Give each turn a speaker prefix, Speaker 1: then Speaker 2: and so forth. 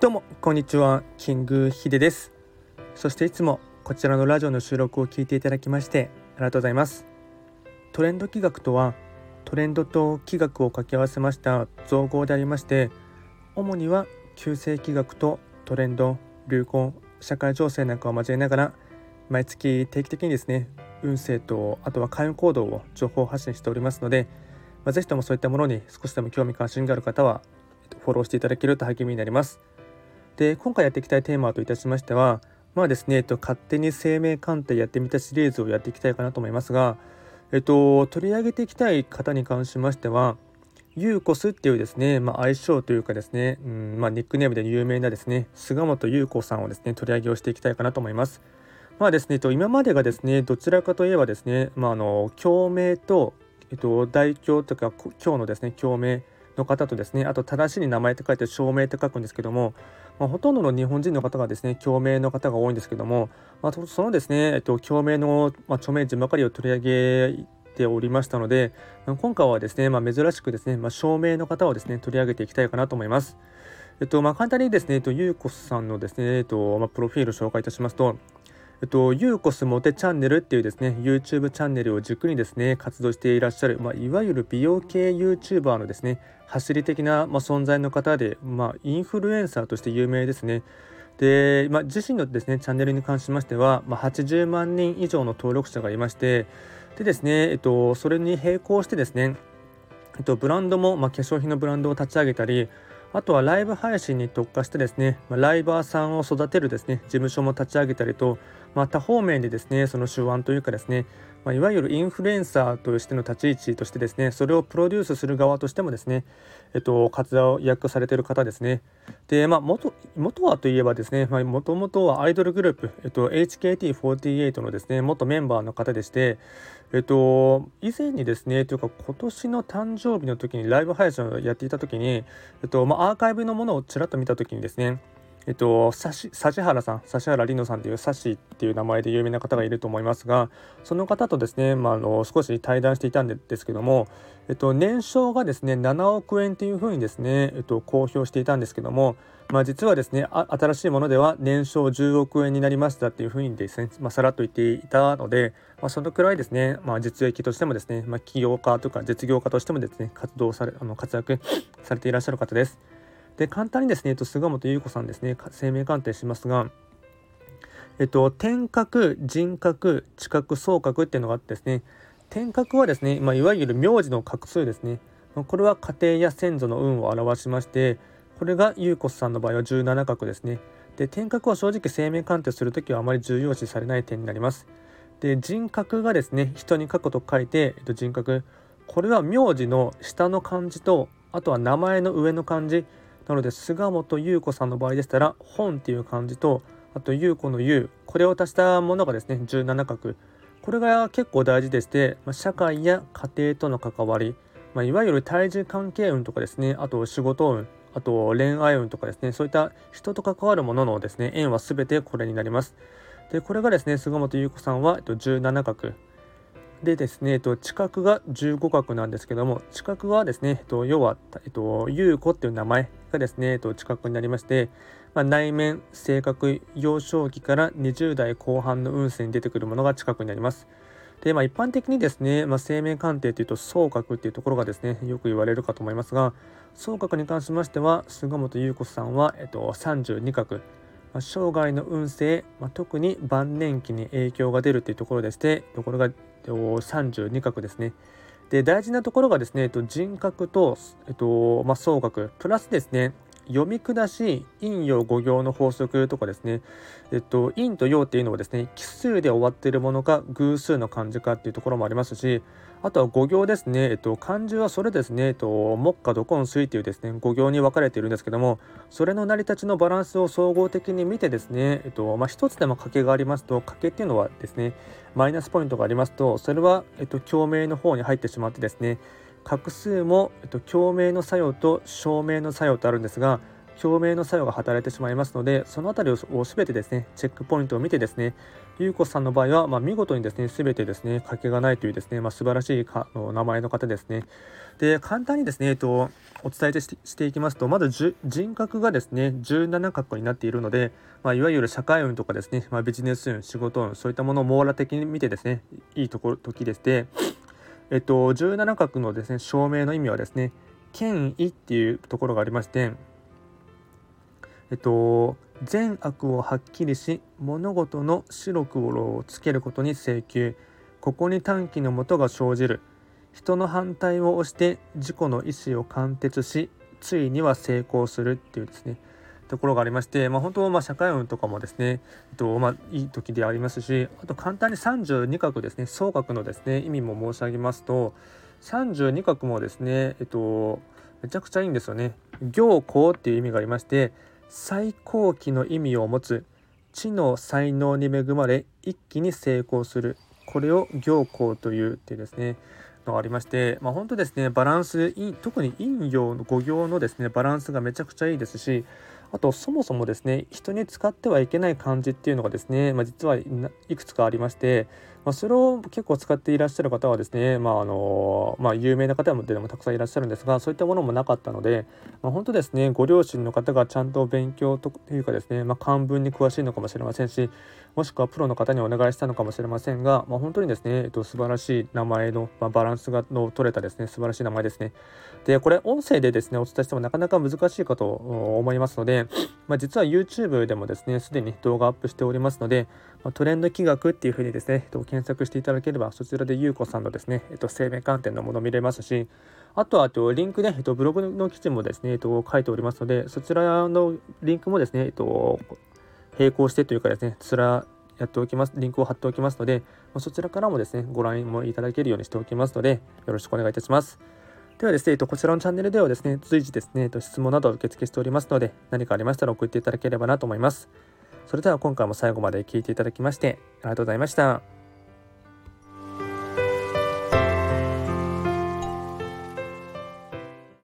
Speaker 1: どうもこんにちは。キングヒデです。そしていつもこちらのラジオの収録を聞いていただきましてありがとうございます。トレンド企画とはトレンドと企画を掛け合わせました造語でありまして主には旧世企画とトレンド流行社会情勢なんかを交えながら毎月定期的にですね運勢とあとは開運行動を情報発信しておりますので、まあ、ぜひともそういったものに少しでも興味関心がある方はフォローしていただけると励みになります。で今回やっていきたいテーマといたしましてはまあですね、えっと、勝手に生命鑑定やってみたシリーズをやっていきたいかなと思いますが、えっと、取り上げていきたい方に関しましてはユーコスっていうですね、まあ、愛称というかですね、うんまあ、ニックネームで有名なですね菅本優子さんをですね取り上げをしていきたいかなと思います。まあですね、と今までがですねどちらかといえばですね、まあ、あの共鳴と、えっと、大凶とか今日のですね共鳴の方とですねあと正しい名前って書いて証明って書くんですけども、まあ、ほとんどの日本人の方がですね共鳴の方が多いんですけども、まあ、そのですね、えっと、共鳴の、まあ、著名人ばかりを取り上げておりましたので今回はですね、まあ、珍しくですね、まあ、証明の方をですね取り上げていきたいかなと思います。えっとまあ、簡単にですね、えっと、ゆうこさんのですね、えっとまあ、プロフィールを紹介いたしますと、えっと、ユーコスモテチャンネルっていうですね、YouTube チャンネルを軸にですね、活動していらっしゃる、まあ、いわゆる美容系 YouTuber のですね、走り的な、まあ、存在の方で、まあ、インフルエンサーとして有名ですね。で、まあ、自身のですね、チャンネルに関しましては、まあ、80万人以上の登録者がいまして、でですね、えっと、それに並行してですね、えっと、ブランドも、まあ、化粧品のブランドを立ち上げたり、あとはライブ配信に特化してですね、ま、ライバーさんを育てるですね、事務所も立ち上げたりと、まあ、多方面でですね、その手腕というかですね、まあ、いわゆるインフルエンサーとしての立ち位置としてですね、それをプロデュースする側としてもですね、えっと、活躍されている方ですね。で、まあ、元、元はといえばですね、もともとはアイドルグループ、えっと、HKT48 のですね、元メンバーの方でして、えっと、以前にですね、というか今年の誕生日の時にライブ配信をやっていた時に、えっと、まあ、アーカイブのものをちらっと見た時にですね、えっと、指原さん、指原里乃さんというサシっていう名前で有名な方がいると思いますが、その方とですね、まあ、あの少し対談していたんですけども、えっと、年商がですね、7億円というふうにですね、えっと、公表していたんですけども、まあ、実はですね新しいものでは年商10億円になりましたっていうふうにですね、まあ、さらっと言っていたので、まあ、そのくらいですね、まあ、実益としてもですね、まあ、起業家とか実業家としてもですね活動されあの活躍されていらっしゃる方です。で簡単にですね、えっと、菅本優子さんですね生命鑑定しますが、えっと、天格人格知覚総格っていうのがあってですね天格はですね、まあ、いわゆる名字の画数ですね。これは家庭や先祖の運を表しましてこれが優子さんの場合は17画ですね。で天格は正直生命鑑定するときはあまり重要視されない点になります。で人格がですね人に書くと書いて、えっと、人格。これは名字の下の漢字とあとは名前の上の漢字なので菅本優子さんの場合でしたら本っていう漢字とあと優子の優これを足したものがですね17画。これが結構大事でして、ま、社会や家庭との関わり、まあ、いわゆる対峙関係運とかですねあと仕事運あと恋愛運とかですねそういった人と関わるもののですね縁は全てこれになります。でこれがですね菅本優子さんは、えっと、17画。でですね、えっと、知覚が15画なんですけども、知覚はですね、えっと、要は、えっと、優子っていう名前。がですね、えっと、知覚になりまして、まあ、内面、性格、幼少期から20代後半の運勢に出てくるものが知覚になります。で、まあ、一般的にですね、まあ、生命鑑定というと、総格っていうところがですね、よく言われるかと思いますが、総格に関しましては、菅本優子さんは、えっと、32画、まあ、生涯の運勢、まあ、特に晩年期に影響が出るというところでして、とこれが32画ですね。で大事なところがですね、えっと、人格と、えっとまあ、総額。プラスですね読み下し陰陽五行の法則とかですね、えっと、陰と陽っていうのはですね奇数で終わっているものか偶数の漢字かっていうところもありますしあとは五行ですね、えっと、漢字はそれですね、えっと、木下土根水というですね五行に分かれているんですけどもそれの成り立ちのバランスを総合的に見てですね、えっとまあ、一つでも掛けがありますと掛けっていうのはですねマイナスポイントがありますとそれは、えっと、共鳴の方に入ってしまってですね画数も、えっと、共鳴の作用と照明の作用とあるんですが共鳴の作用が働いてしまいますのでその辺りを全てですねチェックポイントを見てですねゆうこさんの場合は、まあ、見事にですね全てですね欠けがないというですね、まあ、素晴らしいか名前の方ですね。で簡単にですね、えっと、お伝えしていきますとまず人格がですね17角になっているので、まあ、いわゆる社会運とかですね、まあ、ビジネス運仕事運そういったものを網羅的に見てですねいいところ時でしてえっと、17角のですね証明の意味はですね権威っていうところがありましてえっと善悪をはっきりし物事の白黒をつけることに請求。ここに短期のもとが生じる。人の反対を押して自己の意思を貫徹しついには成功する。っていうですね。ところがありまして、まあ、本当、まあ、社会運とかもですね、えっとまあ、いい時でありますしあと簡単に32画ですね総額のですね意味も申し上げますと32画もですね、えっと、めちゃくちゃいいんですよね。行幸っていう意味がありまして最高期の意味を持つ知の才能に恵まれ一気に成功する。これを行幸というっていうですねのがありまして、まあ、本当ですねバランス特に陰陽の5行のですねバランスがめちゃくちゃいいですしあとそもそもですね人に使ってはいけない漢字っていうのがですね、まあ、実はいくつかありまして、まあ、それを結構使っていらっしゃる方はですね、まああのまあ、有名な方でもたくさんいらっしゃるんですがそういったものもなかったので、まあ、本当ですねご両親の方がちゃんと勉強というかですね、まあ、漢文に詳しいのかもしれませんしもしくはプロの方にお願いしたのかもしれませんが、まあ、本当にですね、えっと、素晴らしい名前の、まあ、バランスがの取れたですね素晴らしい名前ですね。でこれ音声でですねお伝えしてもなかなか難しいかと思いますので、まあ、実は YouTube でもですねすでに動画アップしておりますので、まあ、トレンド企画っていうふうにですね、検検索していただければそちらでゆうこさんのですね、えっと、生命観点のもの見れますしあとはあとリンクで、えっと、ブログの記事もですね、えっと、書いておりますのでそちらのリンクもですね、えっと、並行してというかですねつらやっておきます、リンクを貼っておきますので、まそちらからもですね、ご覧もいただけるようにしておきますので、よろしくお願いいたします。ではですね、こちらのチャンネルではですね、随時ですね、質問など受付しておりますので、何かありましたら送っていただければなと思います。それでは今回も最後まで聴いていただきまして、ありがとうございました。